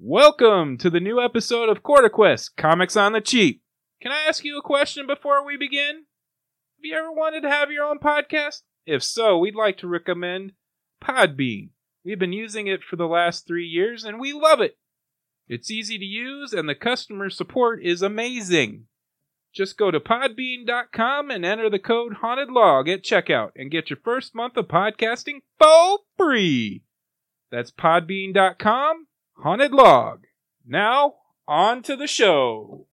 Welcome to the new episode of Quarter Quest Comics on the Cheap. Can I ask you a question before we begin? Have you ever wanted to have your own podcast? If so, we'd like to recommend Podbean. We've been using it for the last three years and we love it. It's easy to use and the customer support is amazing. Just go to podbean.com and enter the code Haunted Log at checkout and get your first month of podcasting for free. That's podbean.com, Haunted Log. Now, on to the show.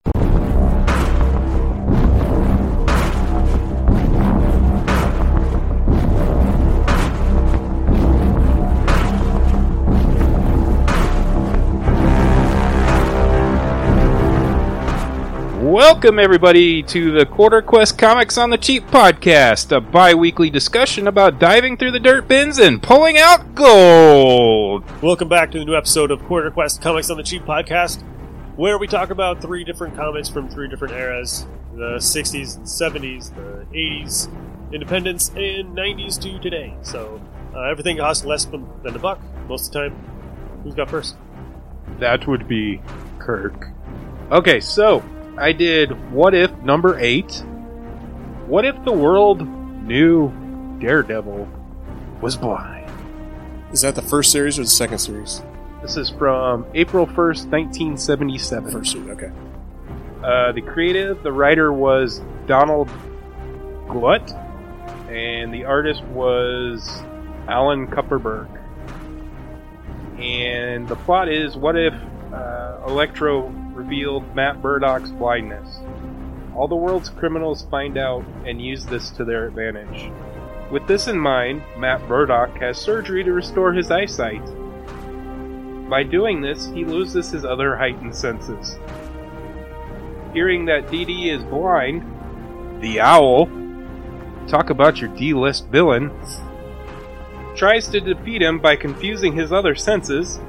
Welcome, everybody, to the Quarter Quest Comics on the Cheap podcast, a bi weekly discussion about diving through the dirt bins and pulling out gold. Welcome back to the new episode of Quarter Quest Comics on the Cheap podcast, where we talk about three different comics from three different eras the 60s, and 70s, the 80s, independence, and 90s to today. So uh, everything costs less than than a buck most of the time. Who's got first? That would be Kirk. Okay, so I did What If number eight. What if the world knew Daredevil was blind? Is that the first series or the second series? This is from April 1st, 1977. First series, okay. Uh, the creative, the writer was Donald Glut, and the artist was Alan Kupperberg. And the plot is what if uh, Electro revealed Matt Murdock's blindness? All the world's criminals find out and use this to their advantage. With this in mind, Matt Murdock has surgery to restore his eyesight. By doing this, he loses his other heightened senses. Hearing that Dee Dee is blind, the owl, talk about your D-list villain, tries to defeat him by confusing his other senses,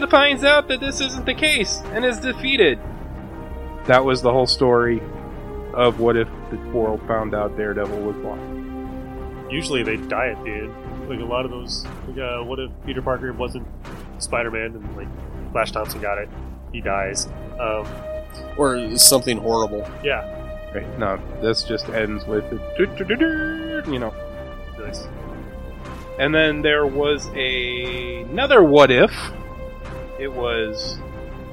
but finds out that this isn't the case and is defeated. That was the whole story of what if the world found out Daredevil was blind. Usually they die at the end. Like a lot of those. Like, uh, what if Peter Parker wasn't Spider Man and like Flash Thompson got it? He dies. Um, Or something horrible. yeah. Right? No, this just ends with you know. Nice. And then there was a, another what if. It was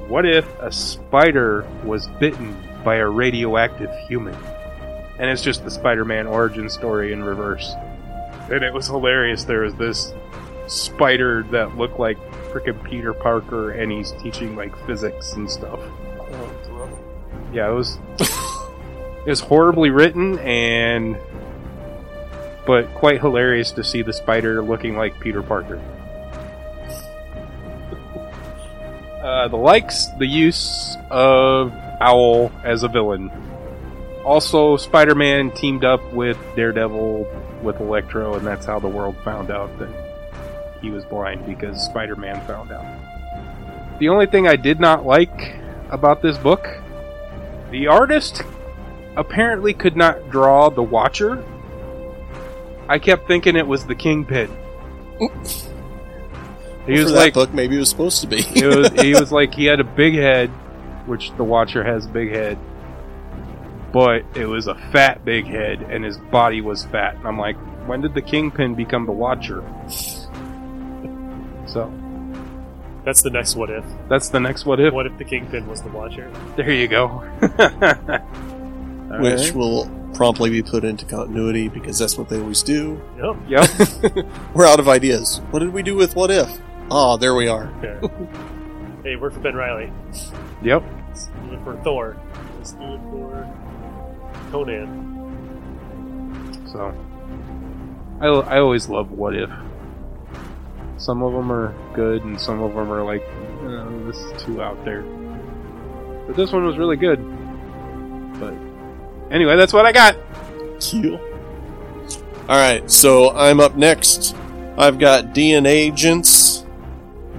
what if a spider was bitten by a radioactive human? And it's just the Spider Man origin story in reverse. And it was hilarious. There was this spider that looked like frickin' Peter Parker, and he's teaching like physics and stuff. Yeah, it was. it was horribly written and but quite hilarious to see the spider looking like Peter Parker. Uh, the likes the use of Owl as a villain. Also, Spider Man teamed up with Daredevil with Electro, and that's how the world found out that he was blind because Spider Man found out. The only thing I did not like about this book the artist apparently could not draw the Watcher. I kept thinking it was the Kingpin. He For was that like book, maybe it was supposed to be. it was he was like he had a big head, which the Watcher has a big head, but it was a fat big head, and his body was fat. And I'm like, when did the Kingpin become the Watcher? So That's the next what if. that's the next what if. What if the Kingpin was the Watcher? There you go. Which right. will promptly be put into continuity because that's what they always do. Yep. Yep. We're out of ideas. What did we do with What If? Ah, there we are. Okay. hey, work for Ben Riley. Yep. Let's do it for Thor. Let's do it for Conan. So, I, I always love what if. Some of them are good, and some of them are like, "Oh, this is too out there. But this one was really good. But anyway, that's what I got. Cool. All right, so I'm up next. I've got DNAgents.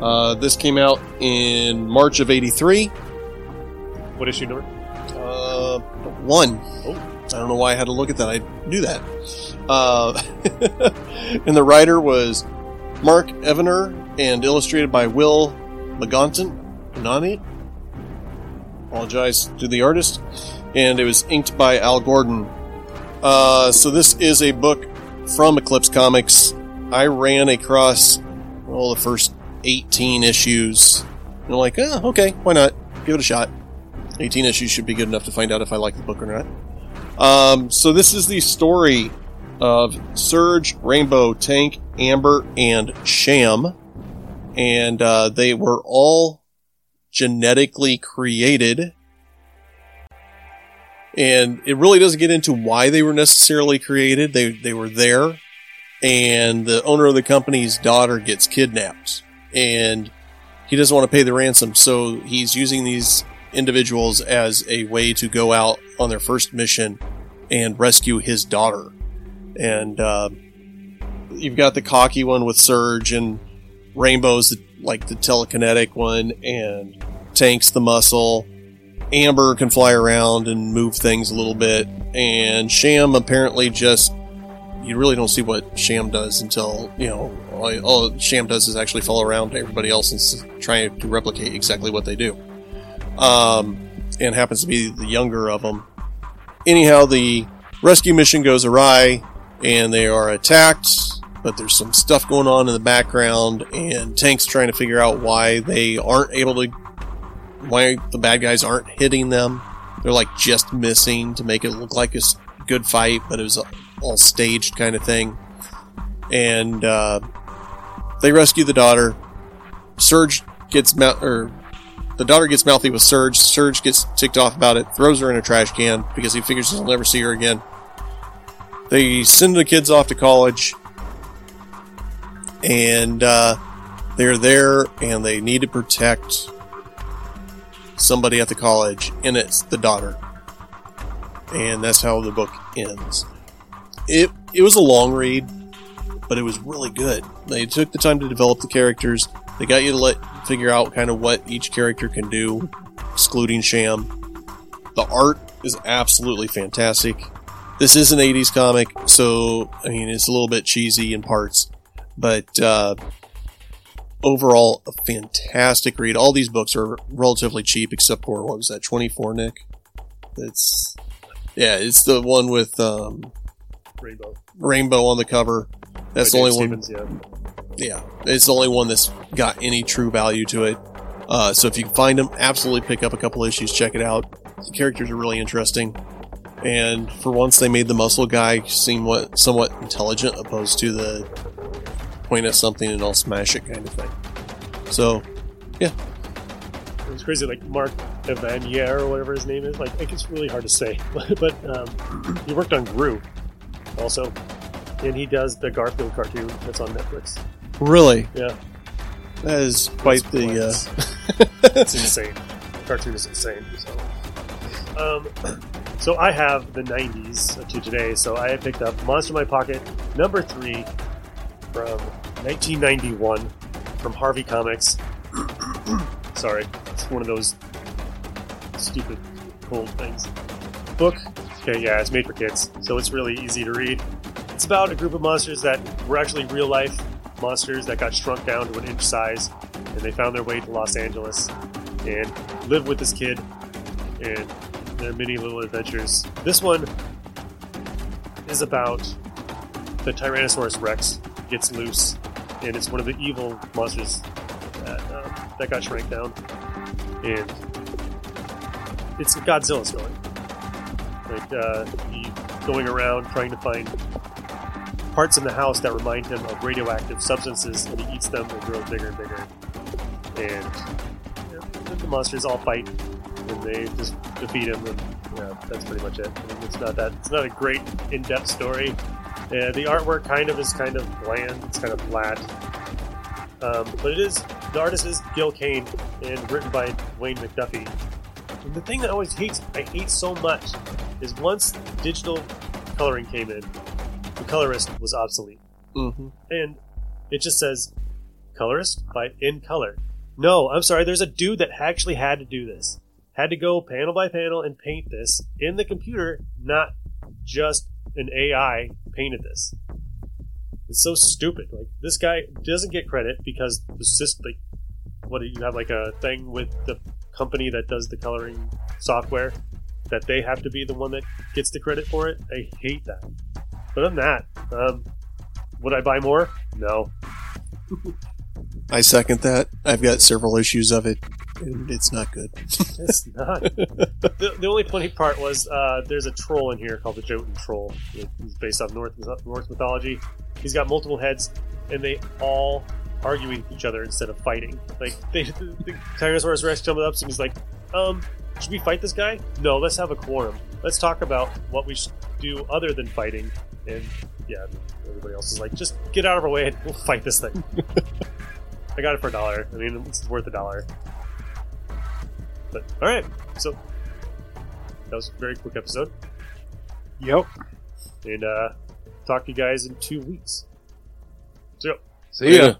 Uh, this came out in March of '83. What issue number? Uh, one. Oh. I don't know why I had to look at that. I knew that. Uh, and the writer was Mark Evanier and illustrated by Will McGonton. Kanani. Apologize to the artist. And it was inked by Al Gordon. Uh, so this is a book from Eclipse Comics. I ran across well the first 18 issues. And like, oh, okay, why not? Give it a shot. 18 issues should be good enough to find out if I like the book or not. Um, so this is the story of Surge, Rainbow, Tank, Amber, and Sham. And uh, they were all genetically created. And it really doesn't get into why they were necessarily created. They, they were there. And the owner of the company's daughter gets kidnapped. And he doesn't want to pay the ransom. So he's using these individuals as a way to go out on their first mission and rescue his daughter. And uh, you've got the cocky one with Surge, and Rainbow's the, like the telekinetic one, and Tank's the muscle. Amber can fly around and move things a little bit, and Sham apparently just you really don't see what Sham does until you know all, all Sham does is actually follow around everybody else and try to replicate exactly what they do. Um, and happens to be the younger of them. Anyhow, the rescue mission goes awry, and they are attacked. But there's some stuff going on in the background, and Tank's trying to figure out why they aren't able to, why the bad guys aren't hitting them. They're like just missing to make it look like a s- good fight, but it was all staged kind of thing. And uh, they rescue the daughter. Surge gets mou- or the daughter gets mouthy with Surge. Surge gets ticked off about it, throws her in a trash can because he figures he'll never see her again. They send the kids off to college, and uh, they're there, and they need to protect somebody at the college, and it's the daughter. And that's how the book ends. It it was a long read, but it was really good. They took the time to develop the characters. They got you to let figure out kind of what each character can do, excluding Sham. The art is absolutely fantastic. This is an 80s comic, so I mean it's a little bit cheesy in parts, but uh, overall a fantastic read. All these books are relatively cheap, except for what was that 24, Nick? It's yeah, it's the one with um, Rainbow. rainbow on the cover. That's By the only Dave one. Stevens, yeah. Yeah, it's the only one that's got any true value to it. Uh, so if you can find them, absolutely pick up a couple issues, check it out. The characters are really interesting, and for once, they made the muscle guy seem what somewhat intelligent, opposed to the point at something and I'll smash it kind of thing. So yeah, It was crazy, like Mark Evanier or whatever his name is. Like, like it's really hard to say, but um, he worked on Groo also, and he does the Garfield cartoon that's on Netflix. really, Yeah, that is quite It's the. Uh, it's insane. The cartoon is insane. So, um, so I have the '90s to today. So I have picked up Monster in My Pocket number three from 1991 from Harvey Comics. Sorry, it's one of those stupid old things. Book. Okay, yeah, it's made for kids, so it's really easy to read. It's about a group of monsters that were actually real life monsters that got shrunk down to an inch size, and they found their way to Los Angeles and live with this kid and their many little adventures. This one is about the Tyrannosaurus Rex gets loose, and it's one of the evil monsters that, uh, that got shrank down, and it's a Godzilla story. Like uh, he going around trying to find parts in the house that remind him of radioactive substances, and he eats them and grows bigger and bigger. And know, the monsters all fight, and they just defeat him, and yeah, that's pretty much it. I mean, it's not that it's not a great in-depth story. Yeah, the artwork kind of is kind of bland. It's kind of flat. Um, but it is the artist is Gil Kane and written by Dwayne McDuffie. And the thing that I always hates I hate so much is once digital coloring came in, the colorist was obsolete. mhm. And it just says colorist by in color. No, I'm sorry, there's a dude that actually had to do this. Had to go panel by panel and paint this in the computer, not just an AI painted this. It's so stupid. Like this guy doesn't get credit because the system, like what do you have like a thing with the company that does the coloring software that they have to be the one that gets the credit for it. I hate that. But other than that, um, would I buy more? No. I second that. I've got several issues of it, and it's not good. It's not. the, the only funny part was uh, there's a troll in here called the Jotun Troll. He's based off North Norse mythology. He's got multiple heads, and they all argue with each other instead of fighting. Like they, the, the Tyrannosaurus Rex comes up and he's like, "Um, should we fight this guy? No, let's have a quorum. Let's talk about what we should do other than fighting." And yeah, everybody else is like, "Just get out of our way and we'll fight this thing." I got it for a dollar. I mean, it's worth a dollar. But all right, so that was a very quick episode, Yep. and uh, talk to you guys in two weeks. So. See ya. Yeah.